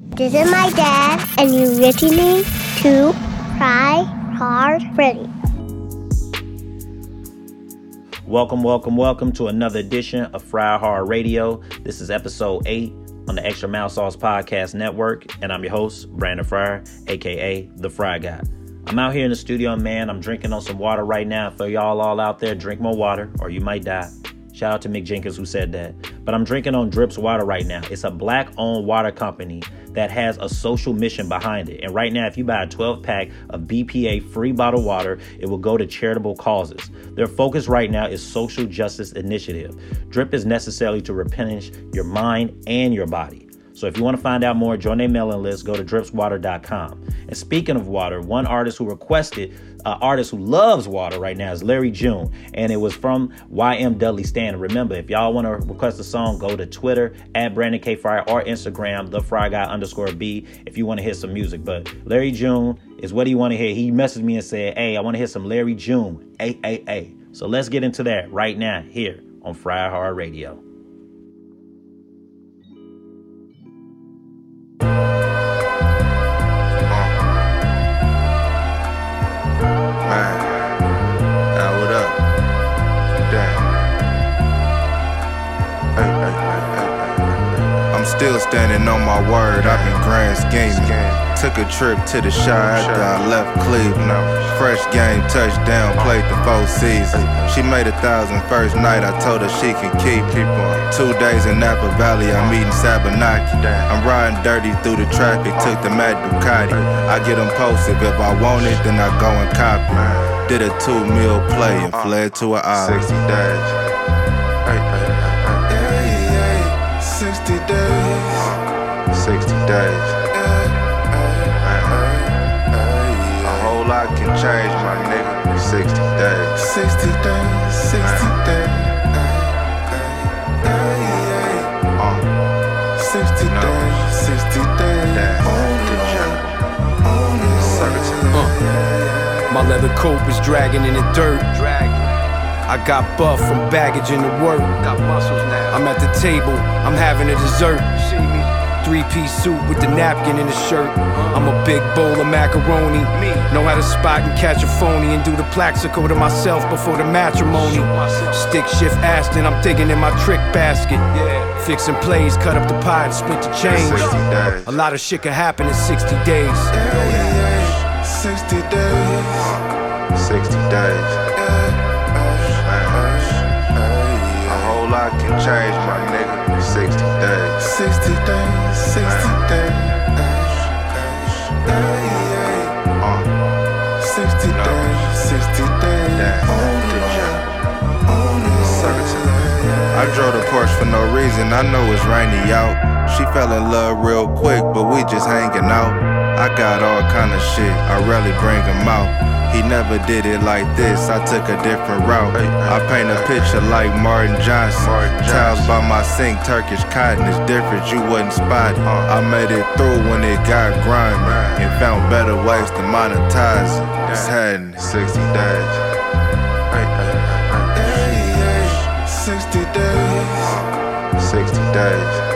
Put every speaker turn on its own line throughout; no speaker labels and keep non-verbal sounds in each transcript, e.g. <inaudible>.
This is my dad, and you're listening to Fry Hard Radio.
Welcome, welcome, welcome to another edition of Fry Hard Radio. This is episode 8 on the Extra Mouth Sauce Podcast Network, and I'm your host, Brandon Fryer, aka The Fry Guy. I'm out here in the studio, man. I'm drinking on some water right now. For y'all all out there, drink more water or you might die. Shout out to Mick Jenkins who said that. But I'm drinking on Drips Water right now. It's a black owned water company that has a social mission behind it. And right now, if you buy a 12 pack of BPA free bottled water, it will go to charitable causes. Their focus right now is social justice initiative. Drip is necessary to replenish your mind and your body. So if you want to find out more, join their mailing list, go to dripswater.com. And speaking of water, one artist who requested, uh, artist who loves water right now is Larry June. And it was from YM Dudley Stanton. Remember, if y'all want to request a song, go to Twitter at Brandon K. Fryer or Instagram, the Fry Guy underscore B, if you want to hear some music. But Larry June is what he want to hear. He messaged me and said, hey, I want to hear some Larry June, AAA. So let's get into that right now here on Fry Hard Radio.
Standing on my word. I've been grand scheming. Took a trip to the Shire after I left Cleveland. Fresh game, touchdown, played the four seasons. She made a thousand first night. I told her she can keep. Two days in Napa Valley, I'm eating saganaki. I'm riding dirty through the traffic, took the Mad Ducati. I get them posted. If I want it, then I go and copy. Did a two mil play and fled to an island. 60 days. Hey, hey, hey, hey. 60 days. 60 days. A whole lot can change, my nigga. in 60 days. 60 days, 60 days. Uh, 60 days, 60 days.
Uh, my leather coat was dragging in the dirt. I got buff from baggage in the work. Got muscles now. I'm at the table, I'm having a dessert. Three piece suit with the napkin in the shirt. I'm a big bowl of macaroni. Know how to spot and catch a phony and do the plaxico to myself before the matrimony. Stick shift Aston, I'm digging in my trick basket. Fixing plays, cut up the pie and split the change. A lot of shit can happen in 60 days.
60 days. 60 days. A whole lot can change, my nigga. 60 days. 60 days. 60 days. Uh, 60 days. 60 days. I drove the Porsche for no reason. I know it's rainy out. She fell in love real quick, but we just hanging out. I got all kind of shit. I rarely bring him out. He never did it like this. I took a different route. I paint a picture like Martin Johnson. Tiles by my sink, Turkish cotton is different. You wasn't spot spotted. Uh-huh. I made it through when it got grimy and found better ways to monetize it. It's happening. 60 days. 60 days. 60 days.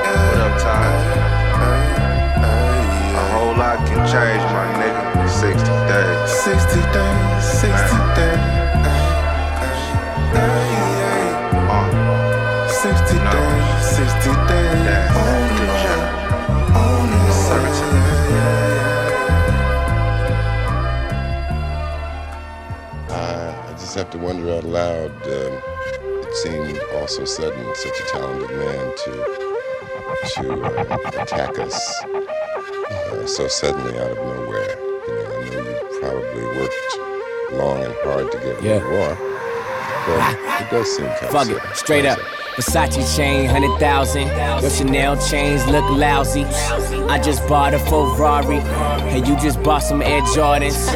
Loud. Um, it seemed all so sudden, such a talented man to to uh, attack us uh, so suddenly out of nowhere. You know, I know you probably worked long and hard to get where
Yeah.
you are, but it does seem kind
Fuck
of
it, straight up. Versace chain, hundred thousand. Your Chanel chains look lousy. I just bought a Ferrari, and you just bought some Air Jordans.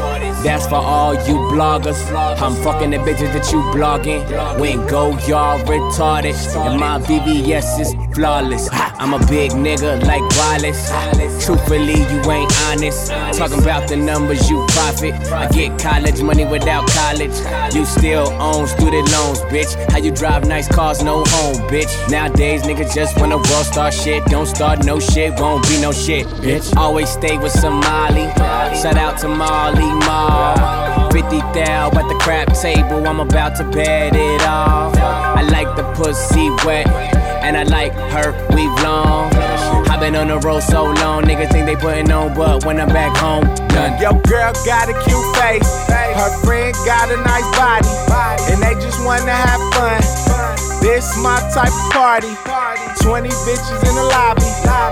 That's for all you bloggers. I'm fucking the bitches that you blogging. When go y'all retarded, and my BBS is flawless. I'm a big nigga like Wallace. Truthfully, you ain't honest. Talking about the numbers you profit. I get college money without college. You still own student loans, bitch. How you drive nice cars, no home, bitch. Nowadays, niggas just wanna world star shit. Don't start no shit, won't be no shit, bitch. Always stay with Somali. Shout out to Molly Mall. 50 thou at the crap table, I'm about to bet it all. I like the pussy wet, and I like her weave long. I've been on the road so long, niggas think they putting on, but when I'm back home, done.
Yo, girl got a cute face, her friend got a nice body, and they just wanna have fun. This my type of party. 20 bitches in the lobby.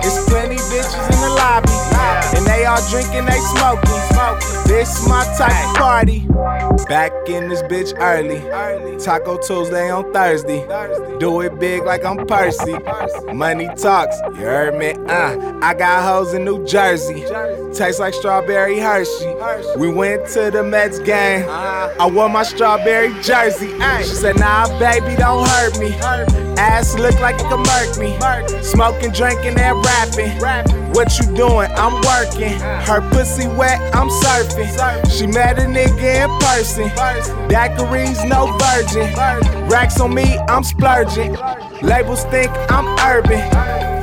It's plenty bitches in the lobby. And they all drinking, they smoking. This my type of party. Back in this bitch early. Taco Tuesday on Thursday. Do it big like I'm Percy. Money talks, you heard me? Uh, I got hoes in New Jersey. Tastes like strawberry Hershey. We went to the Mets game. I wore my strawberry jersey. She said, Nah, baby, don't hurt me. Ass look like it could murk me. Smoking, drinking, and rapping. What you doing? I'm working. Her pussy wet, I'm surfing. She met a nigga in person. Daiquiris, no virgin. Racks on me, I'm splurging. Labels think I'm urban.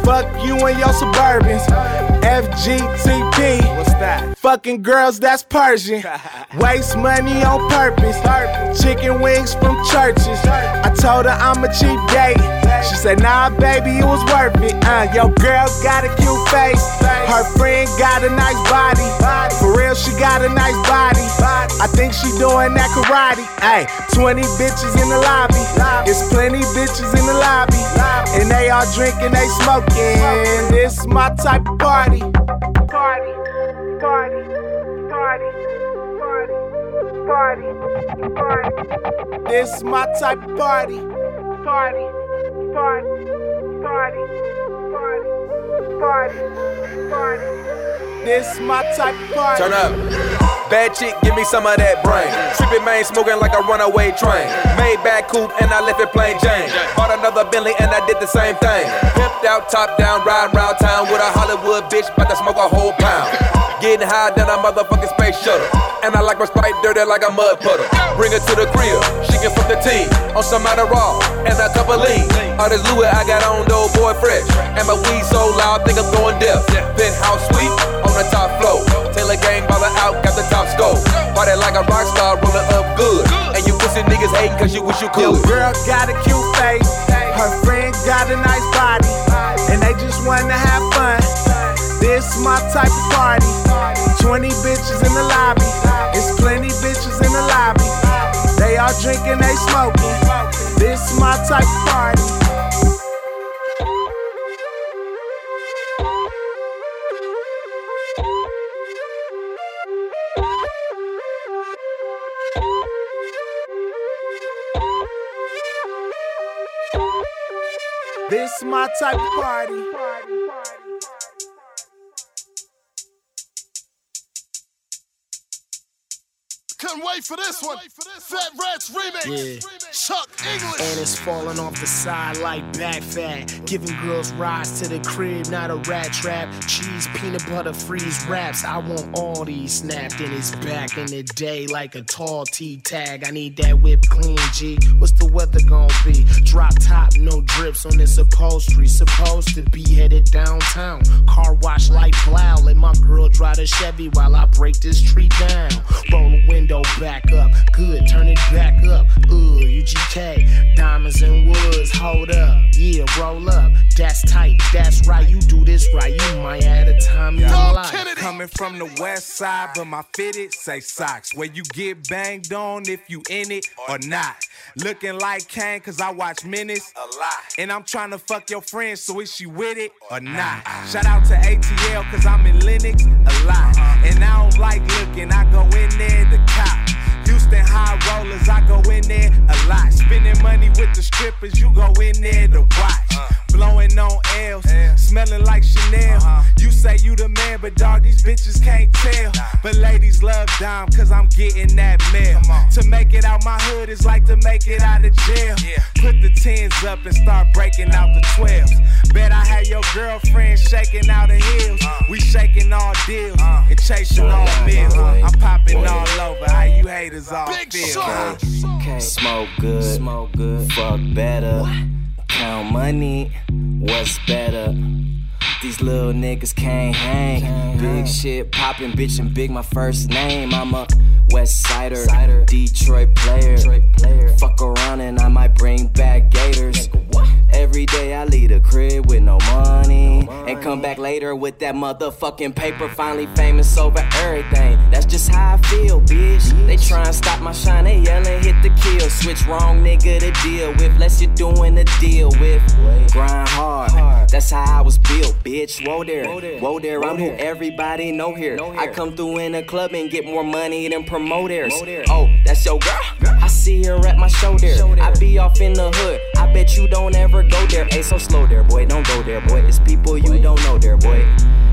Fuck you and your Suburbans. FGTP. What's that? Fucking girls, that's Persian. <laughs> Waste money on purpose. Chicken wings from Church's. I told her I'm a cheap date. She said, nah, baby, it was worth it. Uh, yo, girl got a cute face. Her friend got a nice body. For real, she got a nice body. I think she doing that karate. Ay, 20 bitches in the lobby. It's plenty bitches in the lobby. And they all drinking, they smoking. This my type of party. Party, party, party, party, party, party. This my type of party. Party, party, party, party, party, party. This my type party.
Turn up. Bad chick, give me some of that brain. Trippin' man, smoking like a runaway train. Made back coupe and I left it plain Jane. Bought another Bentley and I did the same thing. Pimped out, top down, riding round town with a Hollywood bitch, about to smoke a whole pound. Getting high than a motherfucking space shuttle. And I like my sprite dirty like a mud puddle. Bring her to the crib, she can flip the tea on some raw and a cup of lean. All this Louis I got on, though, boy, fresh. And my weed so loud, think I'm going deaf. Penthouse top Taylor gang baller out, got the top score. Party like a rock star, rolling up good. And you pussy niggas hating cause you wish you
Yo,
could.
girl got a cute face. Her friend got a nice body. And they just wanna have fun. This my type of party. 20 bitches in the lobby. It's plenty bitches in the lobby. They all drinking, they smoking. This my type of party. This my type of party.
Couldn't wait for this one. Fat Raps remix. Chuck Inglish.
And it's falling off the side like back fat. Giving girls rides to the crib, not a rat trap. Cheese, peanut butter, freeze wraps. I want all these snapped in his back in the day like a tall T tag. I need that whip clean, G. What's the weather gonna be? Drop top, no drips on this upholstery. Supposed to be headed downtown. Car wash like blow. Let my girl drive the Chevy while I break this tree down. Roll the window back up. Good, turn it back up. Uh, Ooh, UGK. Diamonds and woods, hold up. Yeah, roll up. That's tight, that's right. You do this right. You might add a time in your life.
Coming from the west side, but my fitted say socks. Where you get banged on if you in it or not. Looking like Kane, cause I watch minutes a lot. And I'm trying to fuck your friend, so is she with it or not? Shout out to ATL, cause I'm in Lenox a lot. And I don't like looking, I go in there to cop. Houston high rollers, I go in there a lot. Spending money with the strippers, you go in there to watch. Blowing on L's, smelling like Chanel. Uh-huh. You say you the man, but dog, these bitches can't tell. But ladies love dime, cause I'm getting that mail. To make it out my hood is like to make it out of jail. Yeah. Put the tens up and start breaking out the twelves. Bet I had your girlfriend shaking out the heels. Uh. We shaking all deals uh. and chasing all meals. I'm popping all over. How you haters all feel?
Smoke good, smoke good, fuck better. Count money, what's better? These little niggas can't hang. Big shit poppin', bitch, and big my first name. I'm a West Sider, Detroit player. Fuck around and I might bring back Gators. Every day I leave the crib with no money. And come back later with that motherfucking paper. Finally famous over everything. That's just how I feel, bitch. They try and stop my shine, they yelling, hit the kill. Switch wrong nigga to deal with. Less you're doing a deal with. Grind hard. That's how I was built, bitch. Whoa there, whoa there. I'm who everybody know here. I come through in a club and get more money than promoters. Oh, that's your girl. I see her at my shoulder. I be off in the hood. I bet you don't ever go there. Hey, so slow there, boy. Don't go there, boy. It's people you don't know there, boy.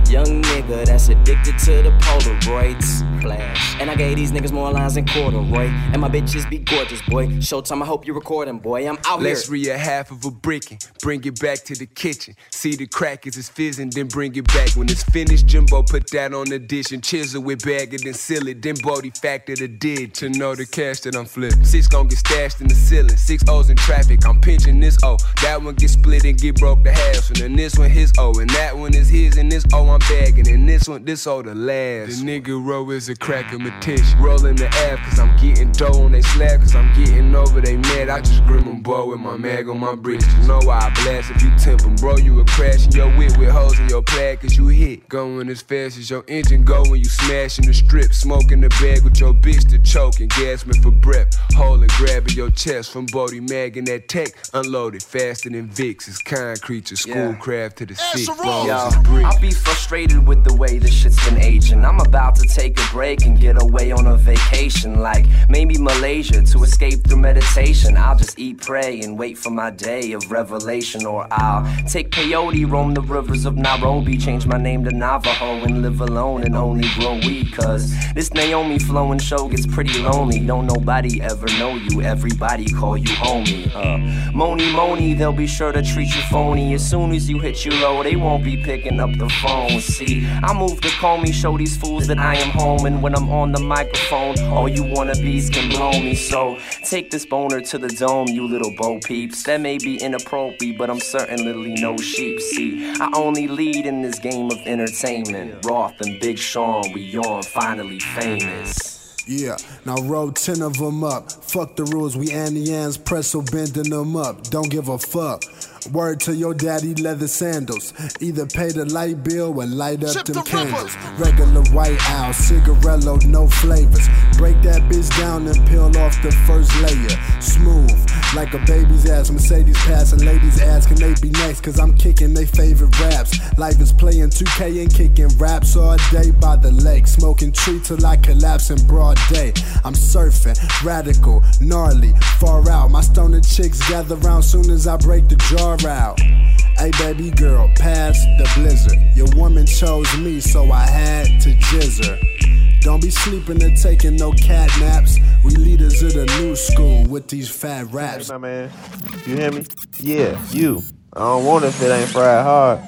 Young nigga that's addicted to the Polaroids. Flash. And I gave these niggas more lines than corduroy. And my bitches be gorgeous, boy. Showtime, I hope you recording, boy. I'm out
Let's
here.
a half of a brick and bring it back to the kitchen. See the crack as it's fizzing, then bring it back. When it's finished, Jimbo put that on the dish and chisel it, bag it, then seal it. Then Bodie factor the did to know the cash that I'm flipping. Six gon' get stashed in the ceiling. Six O's in traffic, I'm pinching this O. That one get split and get broke to half. And then this one his O. And that one is his, and this O I'm bagging. And this one, this O the last. The nigga roll is a crack of my tish. Rolling the app, cause I'm getting dough on they slab, cause I'm getting over they mad. I just grim them, boy, with my mag on my bridge. You know why I blast if you temp 'em, bro. You a crash in your whip with hoes in your plaid, cause you hit. Going as fast as your engine go when you smashing the strip. Smoking the bag with your bitch to choke and gasping for breath. Holding, grabbing your chest from Bodie Mag and that tech. Unloaded faster than Vicks. It's concrete to schoolcraft to the sick.
Yo, I'll be frustrated with the way this shit's been aging. I'm about to take a break and get away on a vacation, like maybe Malaysia to escape through meditation. I'll just eat, pray, and wait for my day of revelation, or I'll take peyote, roam the rivers of Nairobi, change my name to Navajo, and live alone and only grow weed. Cause this Naomi flowing show gets pretty lonely. Don't nobody ever know you, everybody call you homie. Uh, Moni Moni, they'll be sure to treat you phony. As soon as you hit you low, they won't be picking up the phone. See, I move to call me, show these fools that I am home. And when I'm on the microphone, all you wannabes can blow me. So take this boner to the dome, you little bo peeps. That may be inappropriate, but I'm certainly no sheep. See, I only lead in this game of entertainment. Roth and Big Sean, we on finally famous.
Yeah, now roll 10 of them up. Fuck the rules, we Annians, presso bending them up. Don't give a fuck. Word to your daddy, leather sandals. Either pay the light bill or light up them candles. Regular white owl, cigarello, no flavors. Break that bitch down and peel off the first layer. Smooth, like a baby's ass. Mercedes passing, ladies asking they be next. Cause I'm kicking they favorite raps. Life is playing 2K and kicking raps all day by the lake. Smoking tree till I collapse in broad day. I'm surfing, radical, gnarly, far out. My stoner chicks gather round soon as I break the jar out. Hey baby girl, pass the blizzard. Your woman chose me, so I had to jizz her. Don't be sleeping and taking no cat naps. We leaders of the new school with these fat raps.
my man. You hear me? Yeah, you. I don't want it if it ain't fried hard.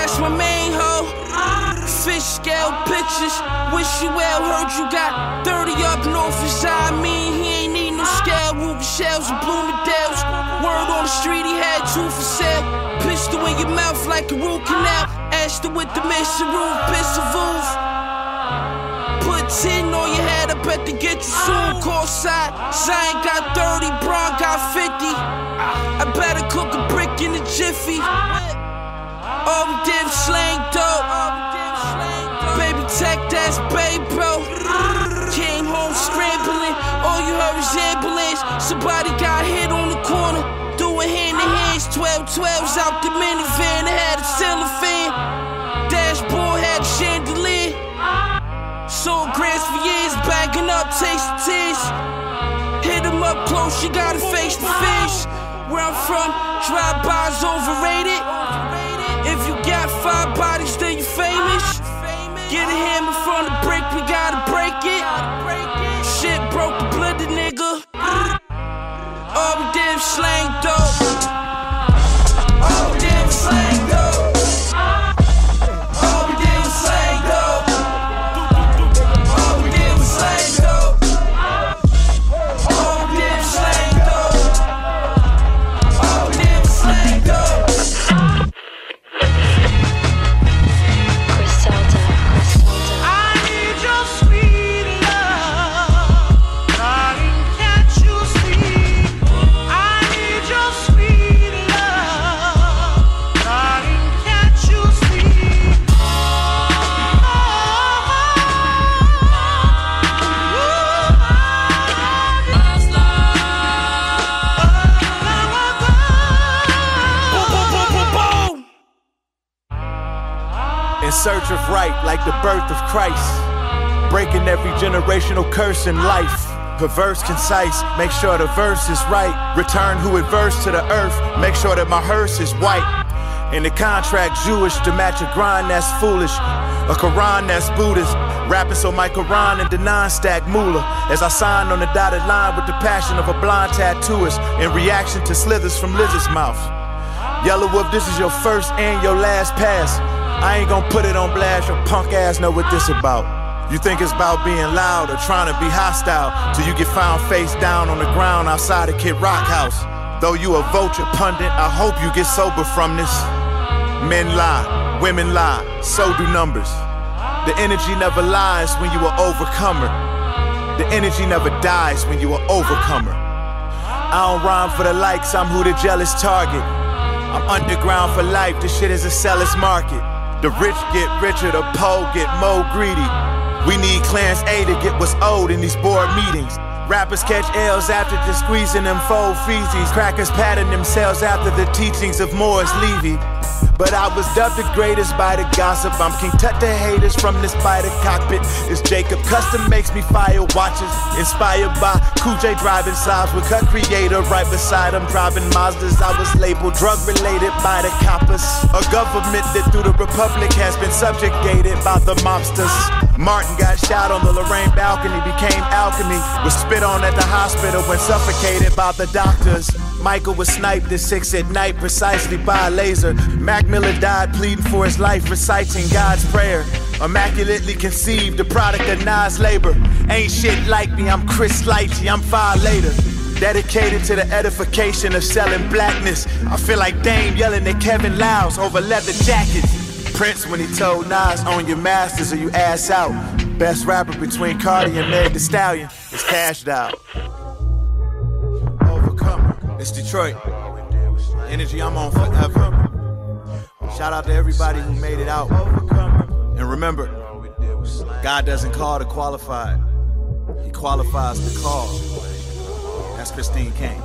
That's my main hoe. Fish scale pictures. Wish you well, heard you got 30 up north his I mean, he ain't need no scale. Ruby shells and Bloomingdale's. Word on the street, he had two for sale. Pistol in your mouth like a root canal. Ashton with the mission roof, pistol roof. Put 10 on your head, I bet to get you soon. Call side, Zion got 30, Braun got 50. I better cook a brick in a jiffy. Om div slang dope. Baby tech, that's baby bro. Came home scrambling. All you heard was ambulance. Somebody got hit on the corner. Doing hand to hands. 12 12s out the minivan. They had a cellophane. Dashboard had a chandelier. Sold grants for years. Backing up, taste tears. Hit him up close. You gotta face the fish. Where I'm from, drive-bys overrated. If you got five bodies, then you famous. Get a hammer from the brick, we gotta break it. Shit broke the blender, nigga. All we did slang dope.
In life. Perverse, concise, make sure the verse is right. Return who adverse to the earth, make sure that my hearse is white. In the contract, Jewish to match a grind that's foolish. A Quran that's Buddhist. Rapping so my Quran and the non-stack moolah. As I sign on the dotted line with the passion of a blind tattooist in reaction to slithers from lizard's mouth. Yellow Wolf, this is your first and your last pass. I ain't gonna put it on blast, your punk ass know what this about. You think it's about being loud or trying to be hostile till you get found face down on the ground outside a Kid Rock house. Though you a vulture pundit, I hope you get sober from this. Men lie, women lie, so do numbers. The energy never lies when you are overcomer. The energy never dies when you are overcomer. I don't rhyme for the likes, I'm who the jealous target. I'm underground for life, this shit is a seller's market. The rich get richer, the poor get more greedy. We need Clarence A to get what's owed in these board meetings. Rappers catch L's after just squeezing them fold feces. Crackers pattern themselves after the teachings of Morris Levy. But I was dubbed the greatest by the gossip. I'm King Tut the haters from the spider cockpit. It's Jacob Custom makes me fire watches. Inspired by Cool J driving Saabs with cut creator right beside him. Driving Mazdas. I was labeled drug related by the coppers. A government that through the Republic has been subjugated by the mobsters. Martin got shot on the Lorraine balcony, became alchemy. Was spit on at the hospital when suffocated by the doctors. Michael was sniped at six at night, precisely by a laser. Mac Miller died pleading for his life, reciting God's prayer. Immaculately conceived, the product of Nas labor. Ain't shit like me, I'm Chris Lighty, I'm far later. Dedicated to the edification of selling blackness. I feel like Dame yelling at Kevin Liles over leather jackets. Prince when he told Nas, own your masters or you ass out. Best rapper between Cardi and Meg the Stallion is cashed out. It's Detroit. Energy I'm on forever. Shout out to everybody who made it out. And remember, God doesn't call the qualified, He qualifies the call. That's Christine Kane.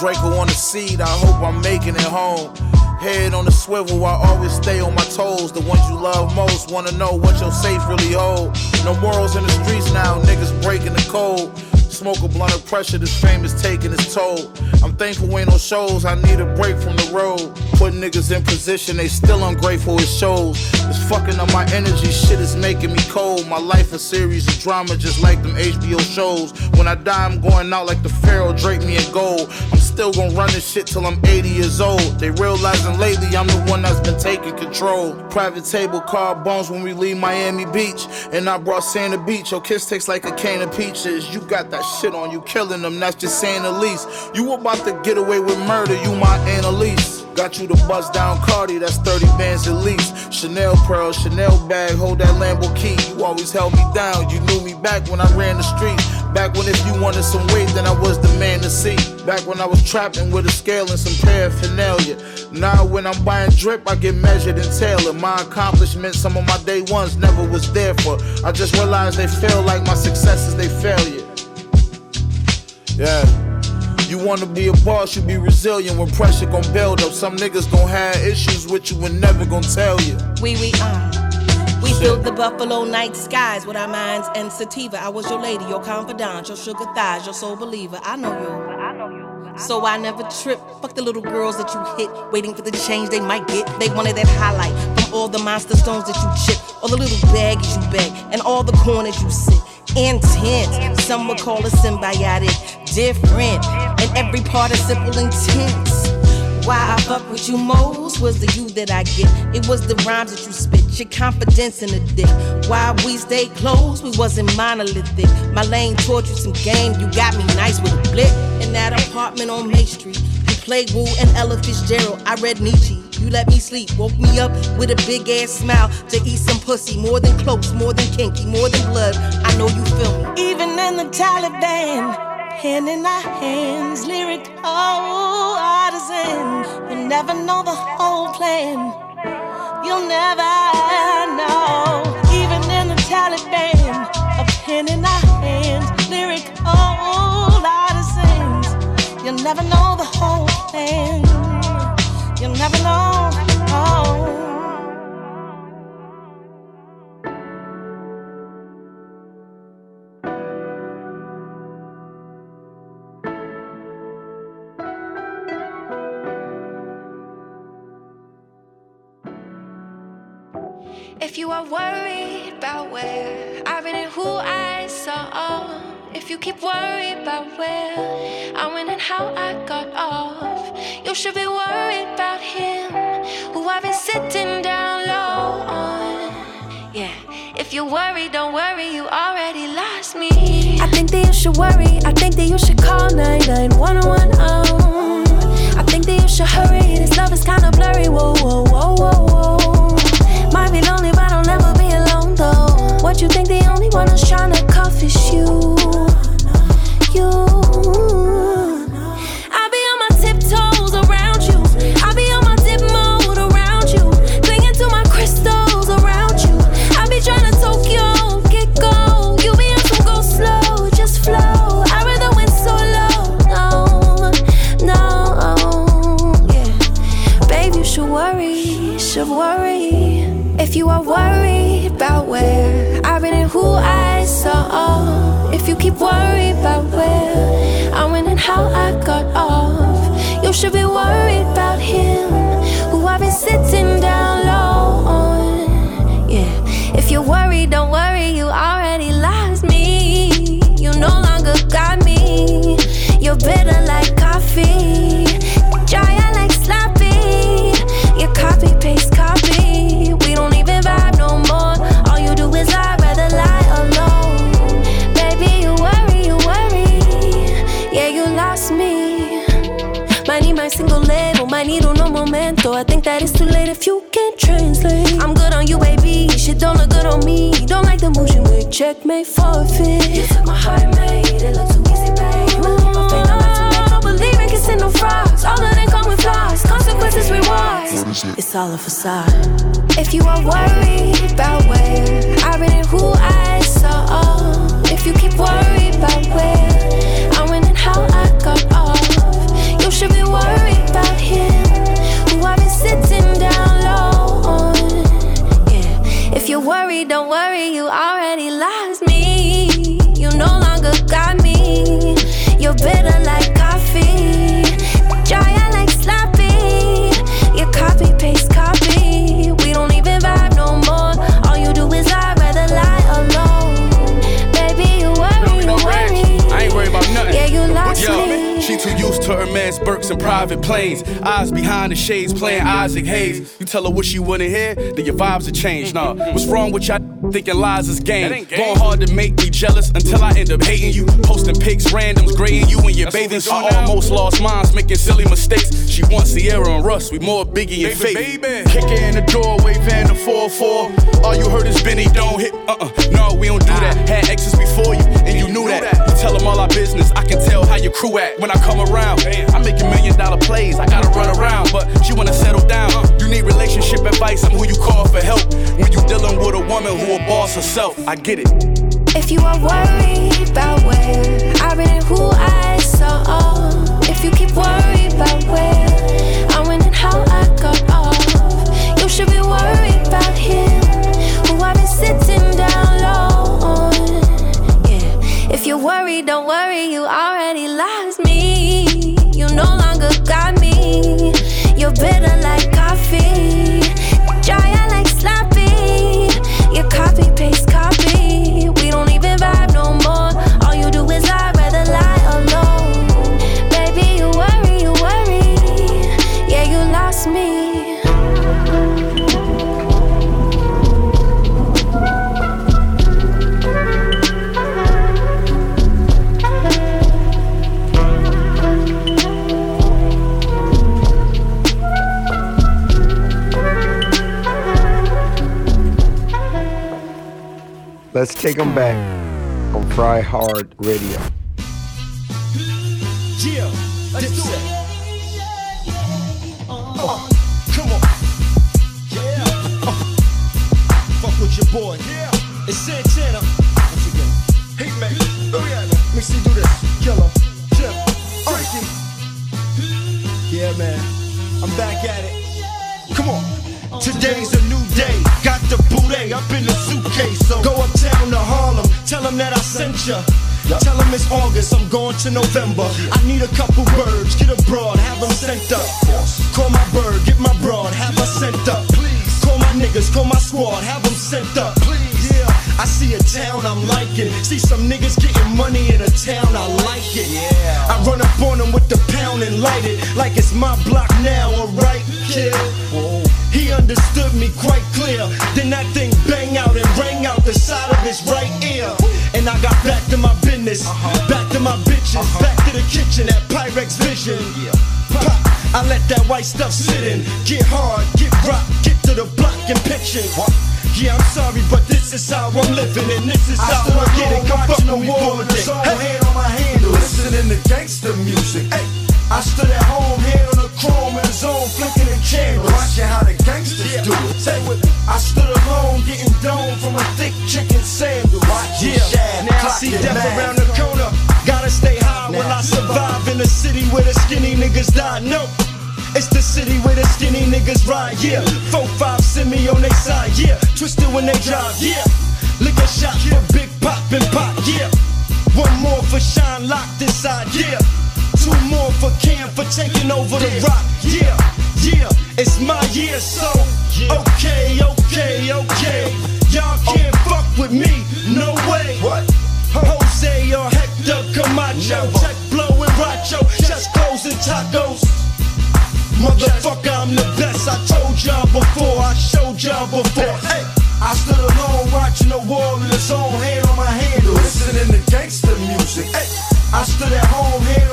Draco on the seat, I hope I'm making it home. Head on the swivel, I always stay on my toes. The ones you love most wanna know what your safe really hold. No morals in the streets now, niggas breaking the code. Smoke a blunt of pressure, this fame is taking its toll. I'm thankful ain't no shows, I need a break from the road. Put niggas in position, they still ungrateful, it shows. It's fucking up my energy, shit is making me cold. My life a series of drama, just like them HBO shows. When I die, I'm going out like the Pharaoh, drape me in gold. I'm still gonna run this shit till I'm 80 years old. They realizing lately I'm the one that's been taking control. Private table, car bones when we leave Miami Beach. And I brought Santa Beach, your kiss tastes like a can of peaches. You got that shit on you, killing them, that's just saying the least. You about to get away with murder, you my Annalise. Got you the bust down Cardi, that's 30 bands at least. Chanel pearl, Chanel bag, hold that Lambo key. You always held me down, you knew me back when I ran the street. Back when if you wanted some weight, then I was the man to see. Back when I was trapping with a scale and some paraphernalia. Now when I'm buying drip, I get measured and tailored. My accomplishments, some of my day ones never was there for. I just realized they feel like my successes, they failure. Yeah. You wanna be a boss, you be resilient when pressure gon' build up. Some niggas gon' have issues with you and never gon' tell you.
We we uh. We filled the buffalo night skies with our minds and sativa. I was your lady, your confidant, your sugar thighs, your soul believer. I know you. So I never trip. Fuck the little girls that you hit, waiting for the change they might get. They wanted that highlight from all the monster stones that you chip, all the little baggies you beg, and all the corners you sit. Intense, some would call it symbiotic, different, and every participle intense. Why I fuck with you most was the you that I get. It was the rhymes that you spit, your confidence in the dick. Why we stay close, we wasn't monolithic. My lane taught you some game, you got me nice with a blick. In that apartment on May Street, you played Wu and Ella Fitzgerald. I read Nietzsche. You let me sleep, woke me up with a big ass smile to eat some pussy. More than close, more than kinky, more than blood. I know you feel me.
Even in the Taliban, pen in our hands, lyrical oh, artisan. You'll never know the whole plan. You'll never know. Even in the Taliban, a pen in our hands, lyrical oh, artisans. You'll never know the whole plan. You'll never know. Oh.
If you are worried about where I've been and who I if you keep worried about where I went and how I got off, you should be worried about him who I've been sitting down low on. Yeah, if you worry, don't worry, you already lost me.
I think that you should worry. I think that you should call 99110. I think that you should hurry. This love is kinda blurry. Whoa, whoa, whoa, whoa, whoa. Might be lonely, but I'll never be alone though. What you think the only one who's trying to cuff is you? If you are worried you keep worried about where I went and how I got off, you should be worried about him who I've been sitting down low on. Yeah, if you're worried, don't worry, you already lost me. You no longer got me. You're bitter like coffee, too late if you can't translate. I'm good on you, baby. Shit don't look good on me. Don't like the moves you make. Checkmate, forfeit. You took my heart, mate. It looks too easy, babe. Make no believe in kissing no frogs. All of them come with flaws. Consequences, rewards. It's all a facade. If you are worried about where I've been and who I saw, if you keep worried about where I went and how I got off, you should be worried about him worry, don't worry, you already lost me. You no longer got me. You're bitter like coffee, dry and like sloppy. You copy paste copy. We don't even vibe no more. All you do is lie, rather lie alone. Baby, you worry, you worry. I ain't worried about
nothing. Yeah,
you lost Yo, me. She
too used to her man in private planes. Eyes behind the shades playing Isaac Hayes. You tell her what she wanna hear, then your vibes have changed. Nah, what's wrong with y'all thinking lies is game? Going hard to make me jealous until I end up hating you. Posting pics, randoms, grading you in your bathing suit. I almost lost minds making silly mistakes. She wants Ciara and Russ, we more Biggie and Faith. Kick her in the door, waving the 4-4. All you heard is Benny, don't hit. Uh-uh, no, we don't do that. Had exes before you, and you knew that. You tell them all our business, I can tell how your crew at. When I come around, I make a million dollar plays, I gotta run around. But she wanna settle down. You need relationship advice, I'm who you call for help. When you dealing with a woman who a boss herself, I get it.
If you are worried about where I've been and who I saw, if you keep worried about where I went and how I got off, you should be worried about him, who I've been sitting down low on. Yeah, if you're worried, don't worry, you already You're
Let's take them back on Fry Hard Radio.
Yeah, let's do it. Uh, come on. Yeah. Uh, fuck with your boy. Yeah. It's Santana. Once again. Hey, man. Oh, yeah. Let me see do this. Killer. Chip. Frankie. Yeah, man. I'm back at it. Come on. Today's a new day. That I sent ya. Tell them it's August, I'm going to November. I need a couple birds, get abroad, have them sent up. Call my bird, get my broad, have her sent up. Please. Call my niggas, call my squad, have them sent up. Yeah, I see a town I'm liking. See some niggas getting money in a town, I like it. Yeah. I run up on them with the pound and light it like it's my block now, alright, kid? He understood me quite clear. Then that thing bang out and rang out the side of his right ear. And I got back to my business, back to my bitches, back to the kitchen at Pyrex Vision. Pop, I let that white stuff sit in. Get hard, get rock, get to the block and pitching. Yeah, I'm sorry, but this is how I'm living, and this is how I get it. Come fuck with me, boy. Hey. hand on my handle, listening to gangster music. Hey. I stood at home, hand on the chrome in the zone, flicking the candles. Watching how the gangsters do it. Say with me. I stood alone, getting dome from a thick chicken sandal. Yeah, now I see death around the corner. Gotta stay high while I survive in a city where the skinny niggas die. No. It's the city where the skinny niggas ride, yeah. Four, five, send me on their side, yeah. Twisted when they drive, yeah. Liquor shot for Big Pop and Pop, yeah. One more for Shine locked inside, yeah. Two more for Cam for taking over the rock, yeah. Yeah, it's my year, so okay, okay, okay. Y'all oh. can't fuck with me, no way. What? Jose or Hector Camacho, check blowing Racho, chest clothes and tacos. Motherfucker, I'm the best. I told y'all before, I showed y'all before. Hey, I stood alone watching the war in its own hand on my handle, listening to gangster music. Hey, I stood at home, hand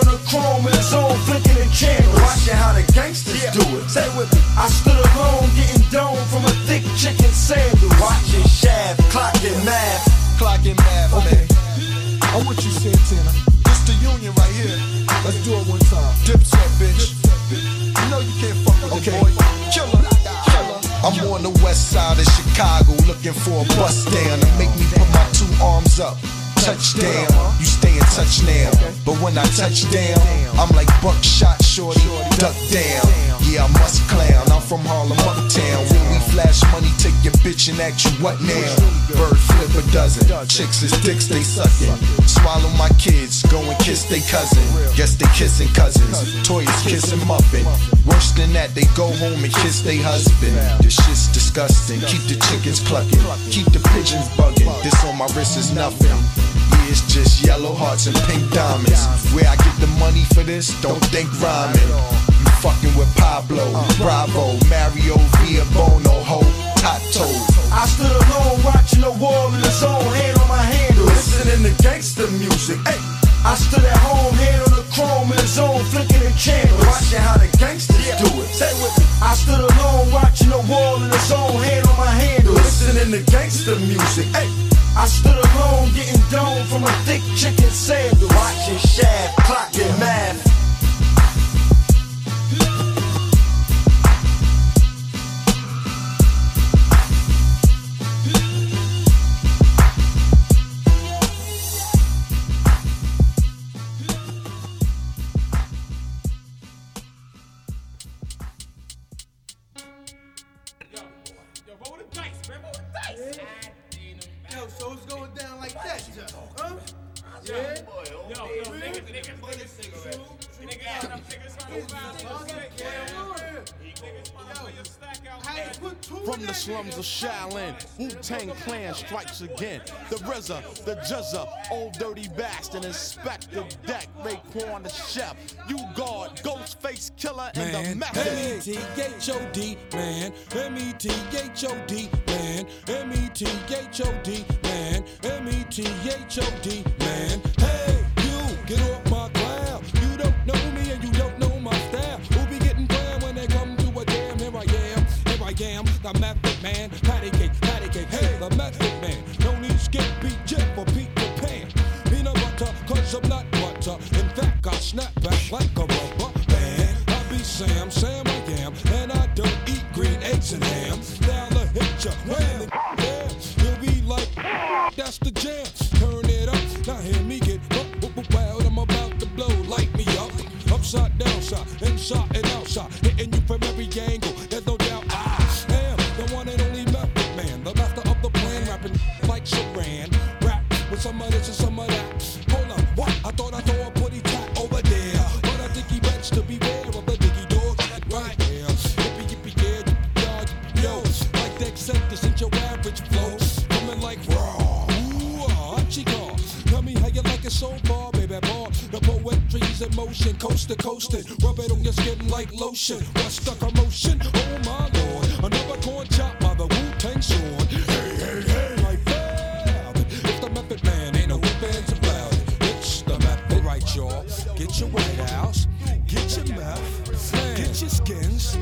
looking for a bus down to make me put my two arms up. Touchdown, you stay in touch now. But when I touch down, I'm like buckshot shorty, duck down. Yeah, I must clown. I'm from Harlem, uptown flash money, take your bitch and act you what now? Bird flip a dozen, chicks is dicks, they suckin'. Swallow my kids, go and kiss they cousin. Guess they kissin' cousins, toys kissin' muffin. Worse than that, they go home and kiss they husband. This shit's disgusting, keep the chickens cluckin', keep the pigeons buggin'. This on my wrist is nothing. It's just yellow hearts and pink diamonds. Where I get the money for this, don't think rhyming fucking with Pablo, Bravo, Mario, Via Bono, Ho, Tato.
I stood alone watching the wall in the zone, hand on my handle, listening to gangster music. Hey, I stood at home, hand on the chrome in the zone, flicking the channels, watching how the gangsters do it. Say with me. I stood alone watching the wall in the zone, hand on my handle, listening to gangster music. Hey. I stood alone getting dome from a thick chicken sandwich. Watching Shad clocking yeah. Yeah.
Yo, so it's going down like that, huh? Yeah. Yo, yo, niggas, niggas, niggas, niggas,
from the slums of Shaolin, Wu Tang Clan strikes again. The RZA, the GZA, old dirty bastard, Inspectah Deck, Raekwon the Chef, you guard, Ghostface Killah, and
man.
the Method.
M-E-T-H-O-D, man. M-E-T-H-O-D, man. M-E-T-H-O-D, man. M-E-T-H-O-D, man. Hey, you, get off my I map it, man. Patty cake, patty cake, hey, the method man. No need skip beat jet for Peter Pan. Peanut butter, cause I'm not butter. In fact, I snap back like a rubber band. I be Sam, Sam The coastin', rub it on your skin like lotion. What's stuck on motion? Oh my lord, another corn chop by the Wu Tang sword. Hey, hey, hey, like that. If the Method Man ain't no bands about it, it's the Method, right, y'all. Get your white house, get your meth, get your skins.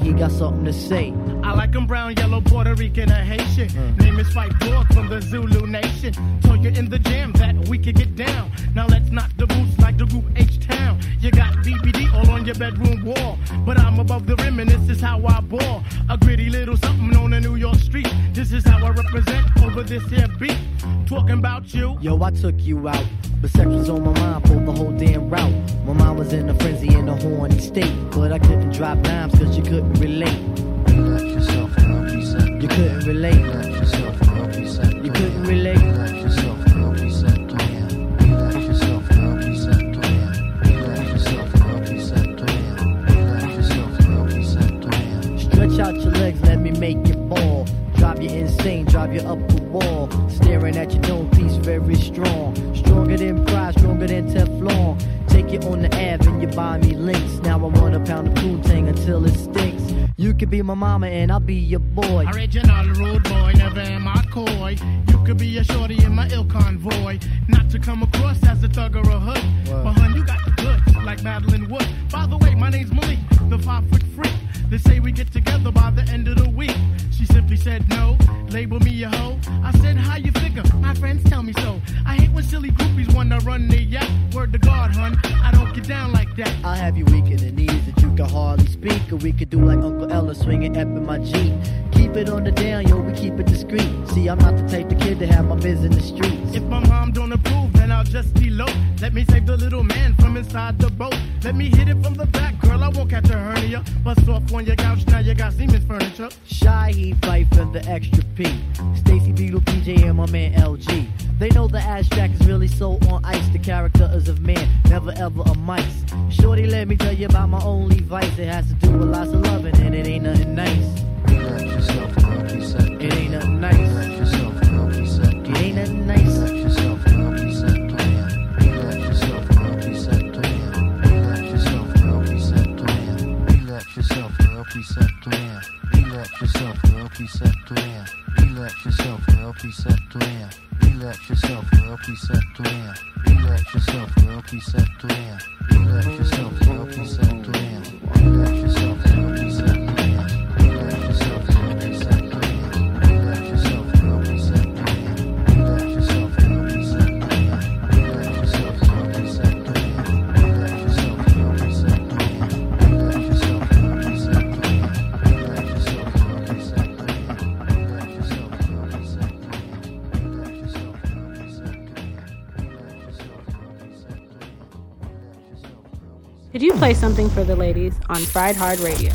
He got something to say.
I like 'em brown, yellow, Puerto Rican, or Haitian. Name is Phife Dawg from the Zulu Nation. Told you in the jam that we could get down. Now let's knock the boots like the group H Town. You got BBD all on your bedroom wall. But I'm above the rim and this is how I ball. A gritty little something on a New York street. This is how I represent over this here beat. Talking about you.
Yo, I took you Take you on the Ave and you buy me links. Now I want a pound of Poontang until it stinks. You could be my mama and I'll be your boy.
Original rude boy, never am I coy. You could be a shorty in my ill convoy. Not to come across as a thug or a hood. But hun, you got the goods, like Madeline Wood. By the way, my name's Malik, the five foot freak. They say we get together by the end of the week. She simply said no, label me a hoe. I said, how you figure? My friends tell me so. I hate when silly groupies wanna run their yap. Word to God, hun, I don't get down like that.
I'll have you weak in the knees that you can hardly speak. Or we could do like Uncle Ella swinging up in my Jeep. Keep it on the down, yo, we keep it discreet. See, I'm not the type of kid to have my biz in the streets.
If my mom don't approve, then I'll just elope. Let me save the little man from inside the boat. Let me hit it from the back, girl. I won't catch a hernia. Bust off on your couch, now you got Simmons furniture.
Shy Heat Phife and the extra P. Stacy Beetle, PJ, and my man LG. They know the ass jack is really so on ice. The character is of man, never ever a mice. Shorty, let me tell you about my only vice. It has to do with lots of loving, and it ain't nothing nice. It ain't nothing nice. preceptoria,
relax yourself, girl, preceptoria, relax yourself, girl, preceptoria, relax yourself, girl, preceptoria, relax yourself, girl, preceptoria, relax yourself, girl, preceptoria, relax
You play something for the ladies on Fried Hard Radio?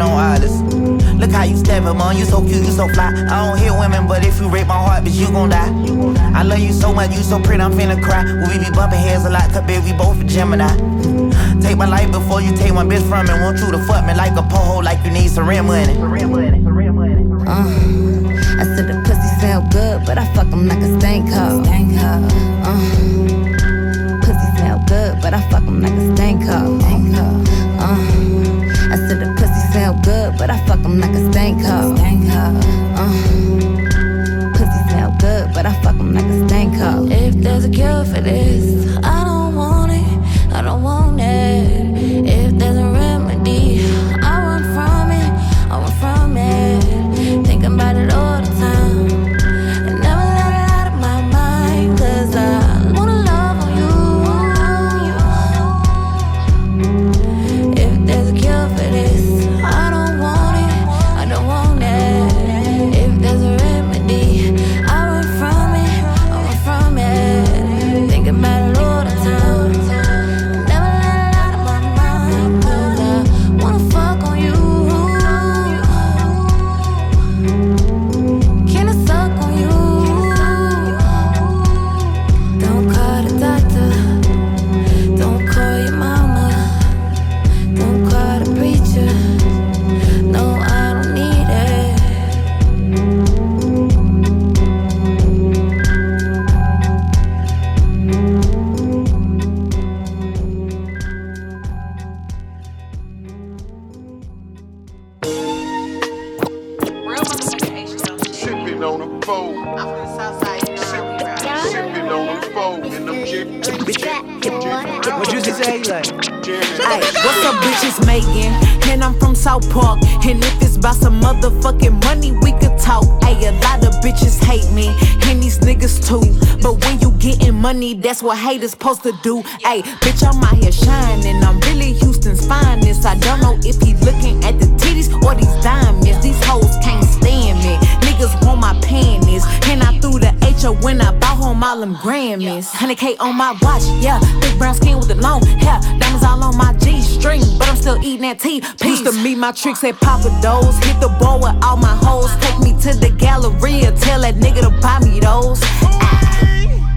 A5, I'm shitting on artists. Look how you steppin', man, you so cute, you so fly. I don't hit women, but if you rape my heart, bitch, you gon' die. I love you so much, you so pretty, I'm finna cry. We be bumping heads a lot, cause baby, we both a Gemini. Take my life before you take my bitch from me. Want you to fuck me like a poho, like you need some rent money.
Uh, I said the pussy smell good, but I fuck him like a stank hoe.
That's what haters supposed to do. Ay, bitch, I'm out here shining. I'm really Houston's finest. I don't know if he looking at the titties or these diamonds. These hoes can't stand me. Niggas want my panties. And I threw the HO when I bought home all them Grammys. 100K on my watch, yeah. Big brown skin with the long hair. Diamonds all on my G string, but I'm still eating that tea. Used to meet my tricks at Papa Do's. Hit the ball with all my hoes. Take me to the Galleria. Tell that nigga to buy me those. Ah.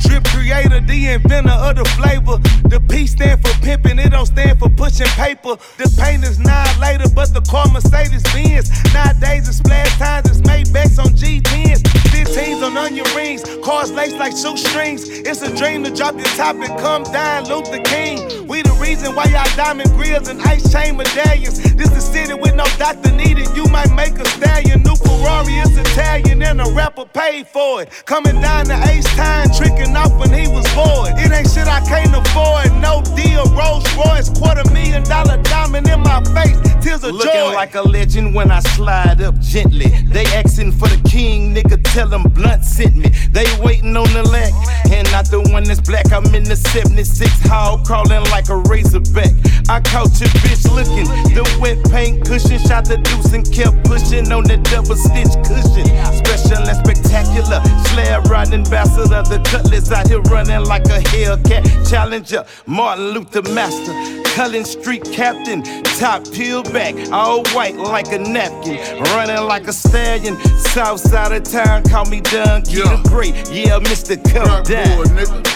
Drip creator, the inventor of the flavor. The P stand for pimping, it don't stand for pushing paper. The paint is nine later, but the car Mercedes Benz. Nowadays it's splash times, it's Maybachs on G10s. 15s on onion rings, cars laced like shoestrings. It's a dream to drop your top and come down, Luther King. We the reason why y'all diamond grills and ice chain medallions. This the city with no doctor needed. You might make a stallion. New Ferrari is Italian and a rapper paid for it. Coming down the Ace time, tricking off when he was bored. It ain't shit I can't afford. No deal, Rolls Royce, quarter million dollar diamond in my face. Tears of
Looking
joy.
like a legend when I slide up gently. They asking for the king, nigga. Tell them blunt sent me. They waiting on the leg, and not the one that's black. I'm in the 76 hall, crawling like a razorback. I caught your bitch looking. The wet paint cushion, shot the deuce and kept pushing on the double stitch cushion. Special and spectacular. Slab riding ambassador. The cutlass out here running like a Hellcat challenger. Martin Luther Master. Cullen Street Captain, top peel back, all white like a napkin, running like a stallion. South side of town, call me Donkey the Great. Yeah, Mr. Come down.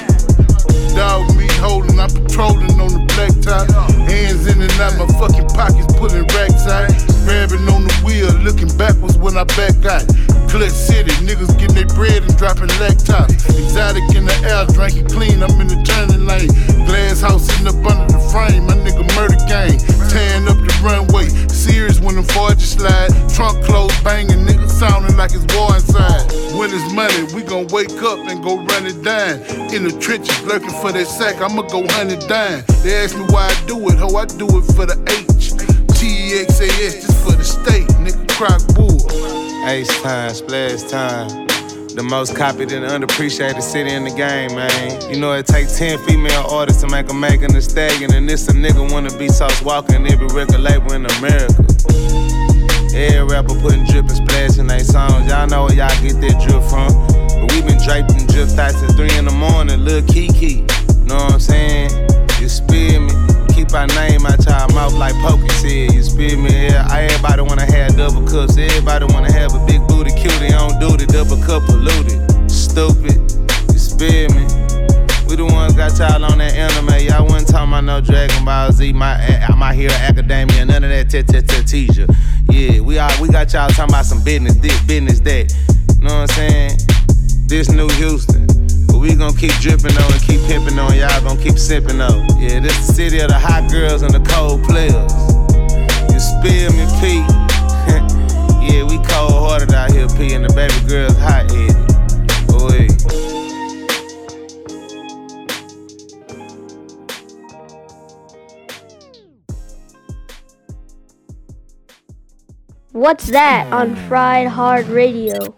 Dog me holding, I'm patrolling on the black top. Hands in and out, my fucking pockets pulling racks out. Grabbing on the wheel, looking backwards when I back out. Clutch City, niggas getting their bread and dropping laptops. Exotic in the air, drinking clean, I'm in the turning lane. Glass house sitting up under the frame, my nigga murder gang. Tearing up the runway, serious when the forges slide. Trunk closed, banging, niggas sounding like it's war inside. When it's money, we gon' wake up and go run it down. In the trenches, lurking for that sack, I'ma go hunt it down. They ask me why I do it, ho, I do it for the H. T-E-X-A-S, just for the state, nigga, crock bull.
Ace time, splash time. The most copied and underappreciated city in the game, man. You know it takes 10 female artists to make a Megan Thee Stallion, and this a nigga wanna be sauce walking every record label in America. Every rapper putting drip and splash in their songs. Y'all know where y'all get that drip from. But we been draped in drip thoughts since 3 in the morning, Lil Keke. Know what I'm saying? You spill me. Keep our name out your mouth like Pokey said. You spill me. Yeah, everybody wanna have double cups. Everybody wanna have a big booty cutie on duty. Double cup polluted. Stupid. You spill me. We the ones got y'all on that anime. Y'all wasn't talking about no Dragon Ball Z, my my hero academia, none of that teacher. Yeah, we all we got y'all talking about some business this, business that. You know what I'm saying? This new Houston. But we gon' keep dripping on and keep pimping on. Y'all gon' keep sipping on. Yeah, this the city of the hot girls and the cold players. You spill me, P. <laughs> yeah, we cold hearted out here, P, and the baby girls hot headed. Boy.
What's that on Fried Hard Radio?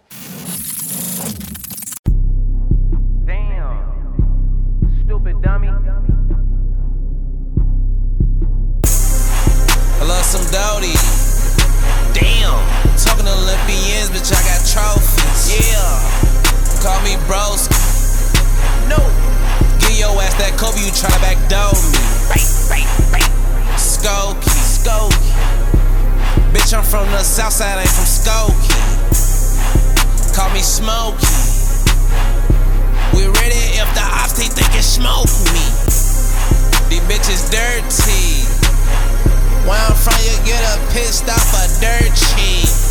Olympians, bitch, I got trophies. Yeah. Call me bros. No. Give your ass that Kobe, you try to backdoor me. Skokie. Skokie. Bitch, I'm from the south side, ain't from Skokie. Call me Smokey. We ready if the ops they think it smoke me. These bitches dirty. Where I'm from, you get a pissed off a dirt cheap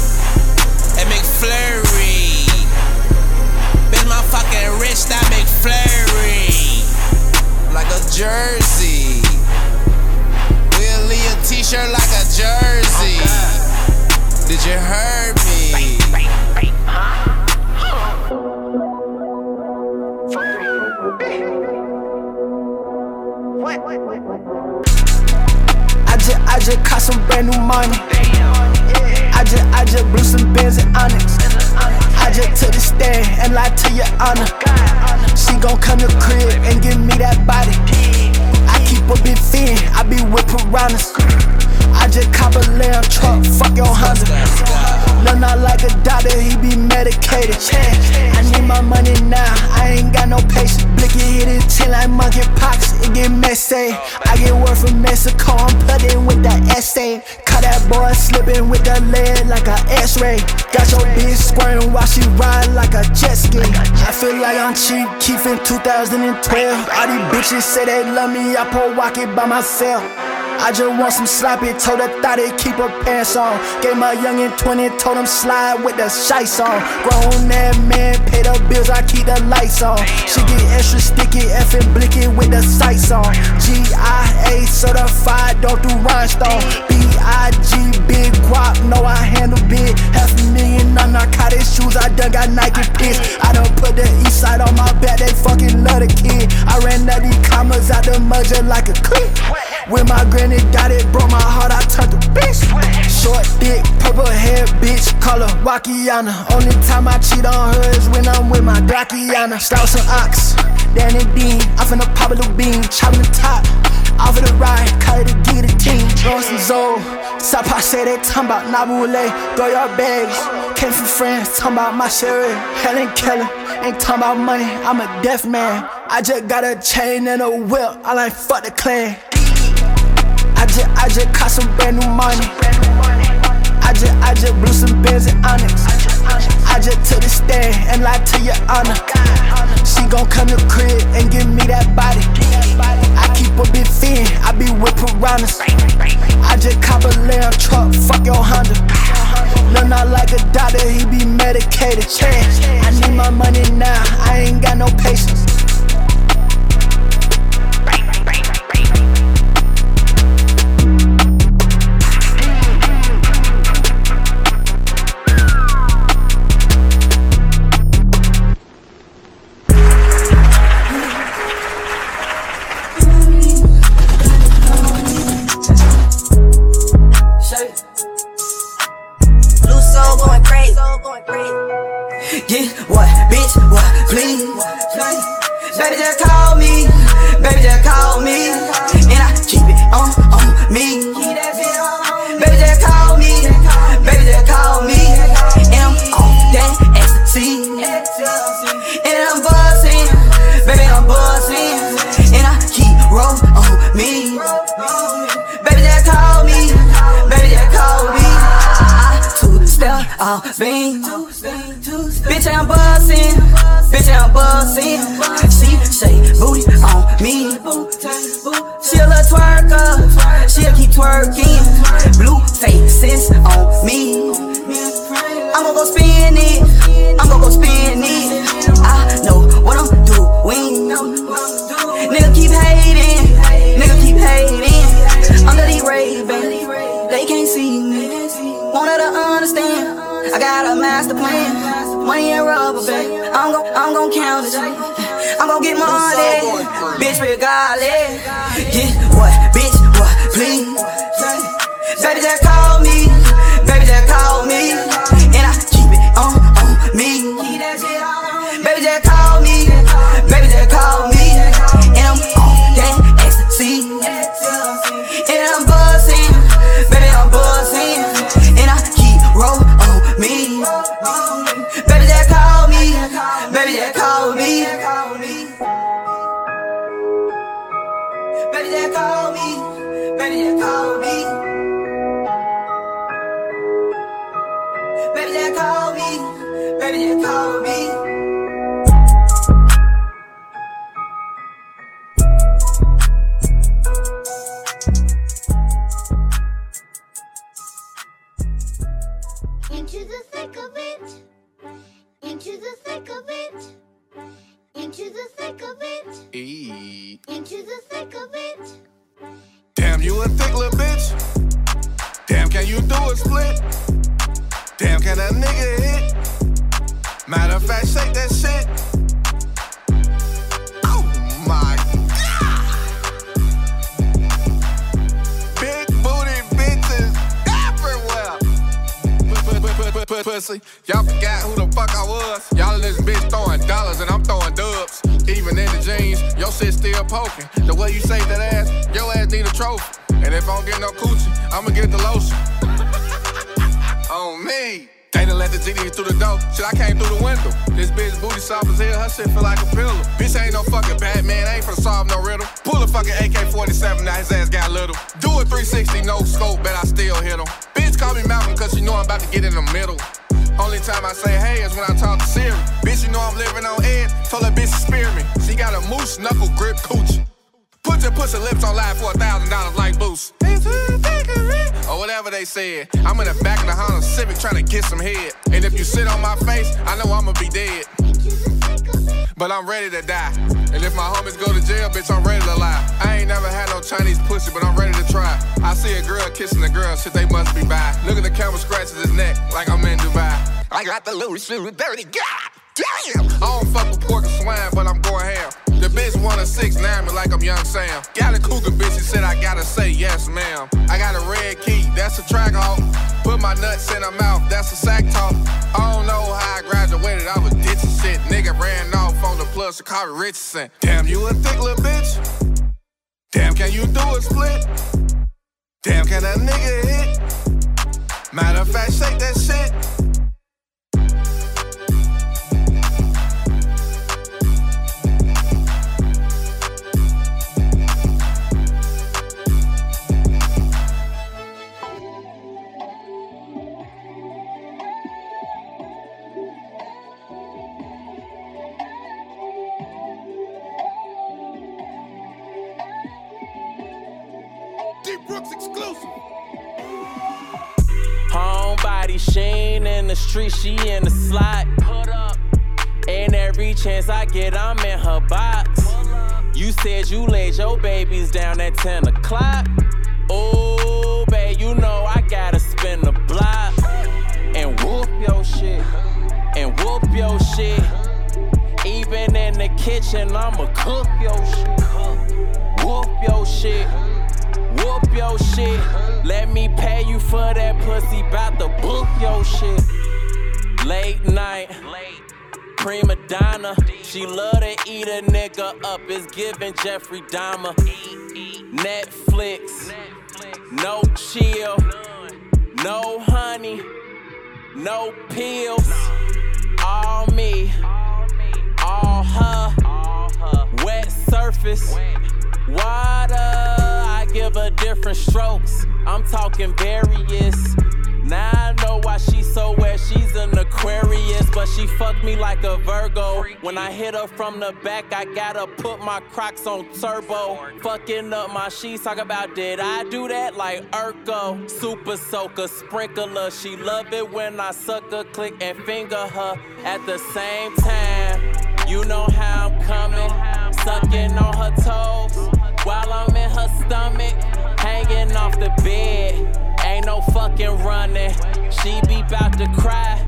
and McFlurry. Bitch, my fucking wrist, that McFlurry. Like a jersey. We'll leave a t shirt like a jersey. Did you hear me?
I just, I just caught some brand new money. I just, I just blew some bands and onyx. I just took the stand and lied to your honor. She gon' come to crib and give me that body. I keep a big fin, I be with piranhas. I just cop a lamb truck, fuck your Honda. No, not like a doctor, he be medicated. I need my money now, I ain't got no patience. Blicky hit it till like monkey pox, it get messy. I get word from Mexico, I'm putting with that essay. Cut that boy slipping with that lead like a x-ray. Got your bitch squirting while she ride like a jet ski. I feel like I'm cheap, in 2012. All these bitches say they love me, I pull walk it by myself. I just want some sloppy, told her thought it keep her pants on. Gave my youngin' 20, told him slide with the shites on. Grown that man, pay the bills, I keep the lights on. She get extra sticky, effing blicky with the sights on. GIA certified, don't do rhinestone. B-I-G, big guap, know I handle big. Half a million on narcotic shoes, I done got Nike piss. I done put the east side on my back, they fucking love the kid. I ran out these commas out the mud just like a clip. With my granny got it, broke my heart, I turned to bitch. Short dick, purple hair, bitch, call her Wakiana. Only time I cheat on her is when I'm with my Glockiana. Start some ox, Danny Dean, I finna pop a little bean, chopping the top. Off of the ride, cut it a guillotine. Throwing some Zoe. Sapa say they talking about Nabule. Throw your bags. Came from France, talking about my sherry. Helen Keller. Ain't talking about money, I'm a deaf man. I just got a chain and a whip. I like fuck the clan. I just, I just caught some brand new money. I just, I just blew some bands and onyx. I just took the stand and lied to your honor. She gon' come to crib and give me that body. I keep a big fin, I be with piranhas. I just cop a lamb truck, fuck your Honda. No, not like a doctor, he be medicated. I need my money now, I ain't got no patience.
What, bitch, what, please. Baby, just call me. Baby, just call me. And I keep it on, on me. Baby, just call me. Baby, just call me. And on that ecstasy. And I'm buzzing. Baby, I'm buzzing. And I keep roll on me. Baby, just call me. Baby, just call me. I two step off beam. Bitch, I'm buzzing. Bitch, I'm buzzing. She shake booty on me. She a little twerker. She'll keep twerking. Blue faces on me. I'm gonna go spin it. I'm gonna go gon' count it. I'm gon' get money. Bitch, regardless. Yeah, what? Bitch, what? Please. Baby, just call me. Baby, call me.
Into the thick of it. Into the thick of it. Into the thick of it.
Eee.
Into the thick of it.
Damn, you a thick little bitch. Damn, can you do a split? Damn, can a nigga hit? Matter of fact, shake that shit. Oh my god. Big booty bitches everywhere. pussy. Y'all forgot who the fuck I was. Y'all in this bitch throwing dollars and I'm throwing dubs. Even in the jeans, your shit still poking. The way you say that ass, your ass need a trophy. And if I don't get no coochie, I'ma get the lotion. <laughs> On me. They done let the GD through the door. Shit, I came through the window. This bitch booty soft as hell. Her shit feel like a pillow. Bitch ain't no fucking Batman. Ain't finna solve no riddle. Pull a fucking AK-47. Now his ass got little. Do a 360 no scope, bet I still hit him. Bitch call me Malcolm cause she know I'm about to get in the middle. Only time I say hey is when I talk to Siri. Bitch, you know I'm living on edge. Told her bitch to spear me. She got a moose knuckle grip coochie. Put your pussy lips on live for a thousand dollars like Boost. Or whatever they said. I'm in the back of the Honda Civic trying to get some head. And if you sit on my face, I know I'ma be dead. But I'm ready to die. And if my homies go to jail, bitch, I'm ready to lie. I ain't never had no Chinese pussy, but I'm ready to try. I see a girl kissing a girl, shit, they must be by. Look at the camera scratches his neck like I'm in Dubai. I got the little shit with dirty God. Damn! I don't fuck with pork and swine, but I'm going ham. The bitch want a six nine me like I'm young Sam. Got a cougar bitch, she said I gotta say yes, ma'am. I got a red key, that's a track off. Put my nuts in her mouth, that's a sack talk. I don't know how I graduated, I was ditching shit. Nigga ran off on the plus, to Carter Richardson. Damn, you a thick little bitch? Damn, can you do a split? Damn, can a nigga hit? Matter of fact, shake that shit.
Babies Giving Jeffrey Dahmer. Netflix. No chill. No honey. No pills. All me. All her. Wet surface. Water. I give her different strokes. I'm talking various. Now I know why she's so wet. She's an Aquarius, but she fucked me like a Virgo. When I hit her from the back, I gotta put my Crocs on turbo. Fucking up my sheets. Talk about did I do that like Urkel? Super soaker, sprinkler. She love it when I suck her, click and finger her at the same time. You know how I'm coming, sucking on her toes while I'm in her stomach, hanging off the bed. Ain't no fucking running. She be bout to cry.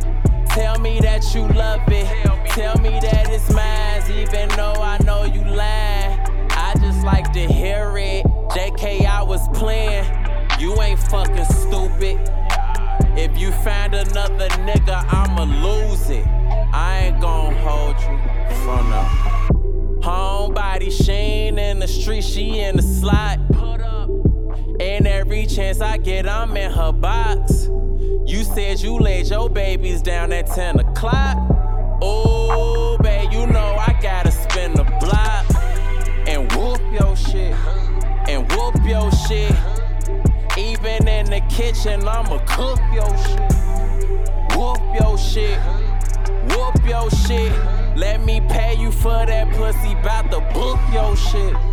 Tell me that you love it. Tell me that it's mine, even though I know you lying. I just like to hear it. JK, I was playing. You ain't fucking stupid. If you find another nigga, I'ma lose it. I ain't gon' hold you from the homebody Sheen in the street, she in the slot. And every chance I get, I'm in her box. You said you laid your babies down at 10 o'clock. Oh, babe, you know I gotta spin the block. And whoop your shit. And whoop your shit. Even in the kitchen, I'ma cook your shit. Whoop your shit. Whoop your shit. Let me pay you for that pussy, bout to book your shit.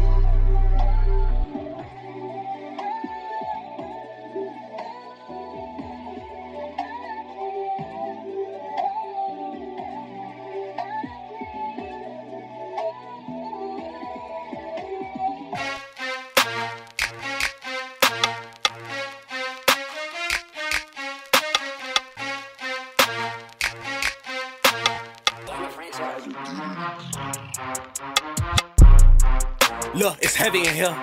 Here.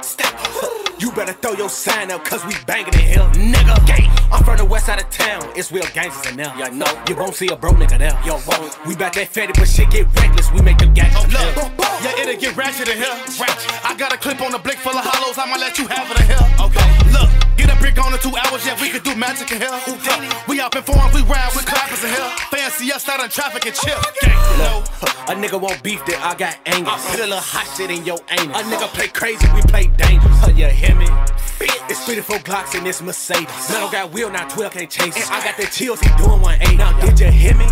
You better throw your sign up, cause we banging in here, nigga. Gang. I'm from the west side of town, it's real gangsters in there. Yeah, know you won't see a broke nigga there. Yo, won't. We bout that fatty, but shit get reckless. We make them gangsters.
Oh, look, yeah, it'll get ratchet in here. Ratchet. I got a clip on the blick full of hollows, I'ma let you have it in here. Okay, look, get a brick on in two hours, yeah, we can do magic in here. Look, we up in form, we ride with clappers in here. Fancy us out in traffic and chill. Gang,
Look, a nigga won't beef that I got anger. Uh-huh. Put a little hot shit in your anus. A nigga play crazy, we play dangerous. Huh, you hear me? It's 34 Glocks in this Mercedes. Man, I got wheel, now 12 can't chase it. I got the chills, he doing 180. Now, did you hear me?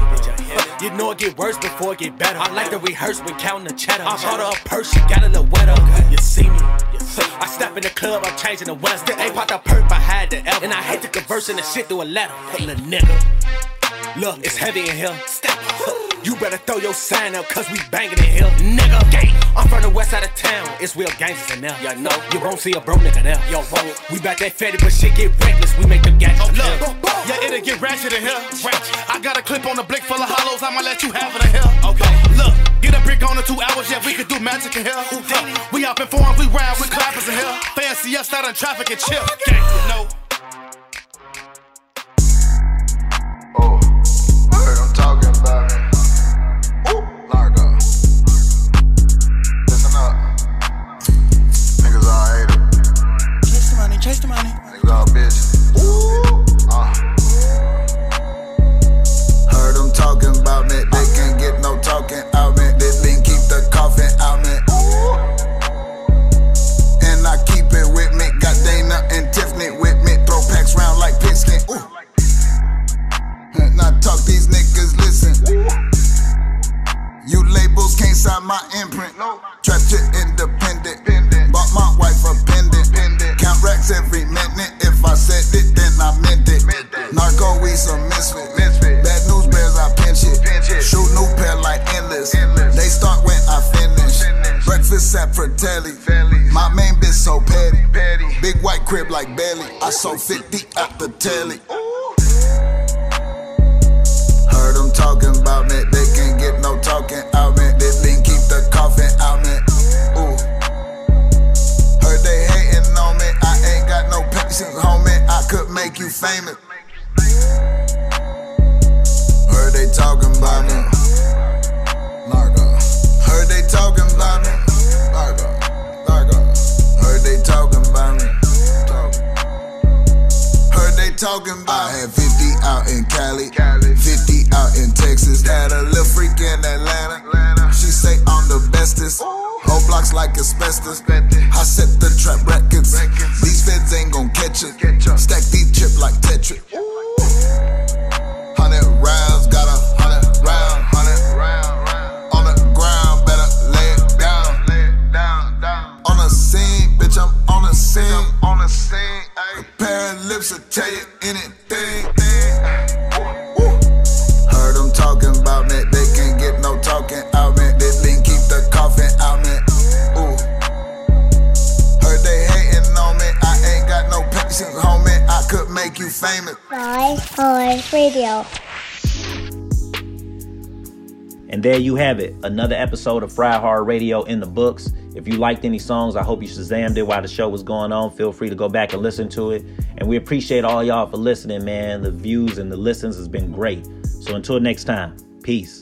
You know it get worse before it get better. I like to rehearse when counting the cheddar. I bought her a purse, she got a little wetter. You see me? I step in the club, I'm changing the weather. Still ain't popped a perk, I had the L. And I hate to conversing the shit through a letter. Hey, little nigga. Look, it's heavy in here. Step You better throw your sign up, cause we banging in here, nigga. Gang. I'm from the west side of town, it's real gangsters in there. Yeah, know you won't see a broke nigga there. Yo, won't. We bout that fatty, but shit get reckless. We make them gangsters.
Oh, look, yeah, it'll get ratchet in here. Ratchet. I got a clip on the blick full of hollows, I'ma let you have it in here. Okay, look, get a brick on in two hours, yeah, we can do magic in here. We up in form, we ride with clappers in here. Fancy us out in traffic and chill. Oh gang, you
talking about me. They can't get no talking out me. Can't my imprint. Trap to independent. Bought my wife a pendant. Count racks every minute. If I said it, then I meant it. Narco, we some misfit. Bad news bears, I pinch it. Shoot new pair like endless. They start when I finish. Breakfast at Fratelli. My main bitch so petty. Big white crib like Belly. I sold 50 out the telly.
There you have it, another episode of Fry Hard Radio in the books. If you liked any songs, I hope you Shazammed it while the show was going on. Feel free to go back and listen to it. And we appreciate all y'all for listening, man. The views and the listens has been great. So until next time, peace.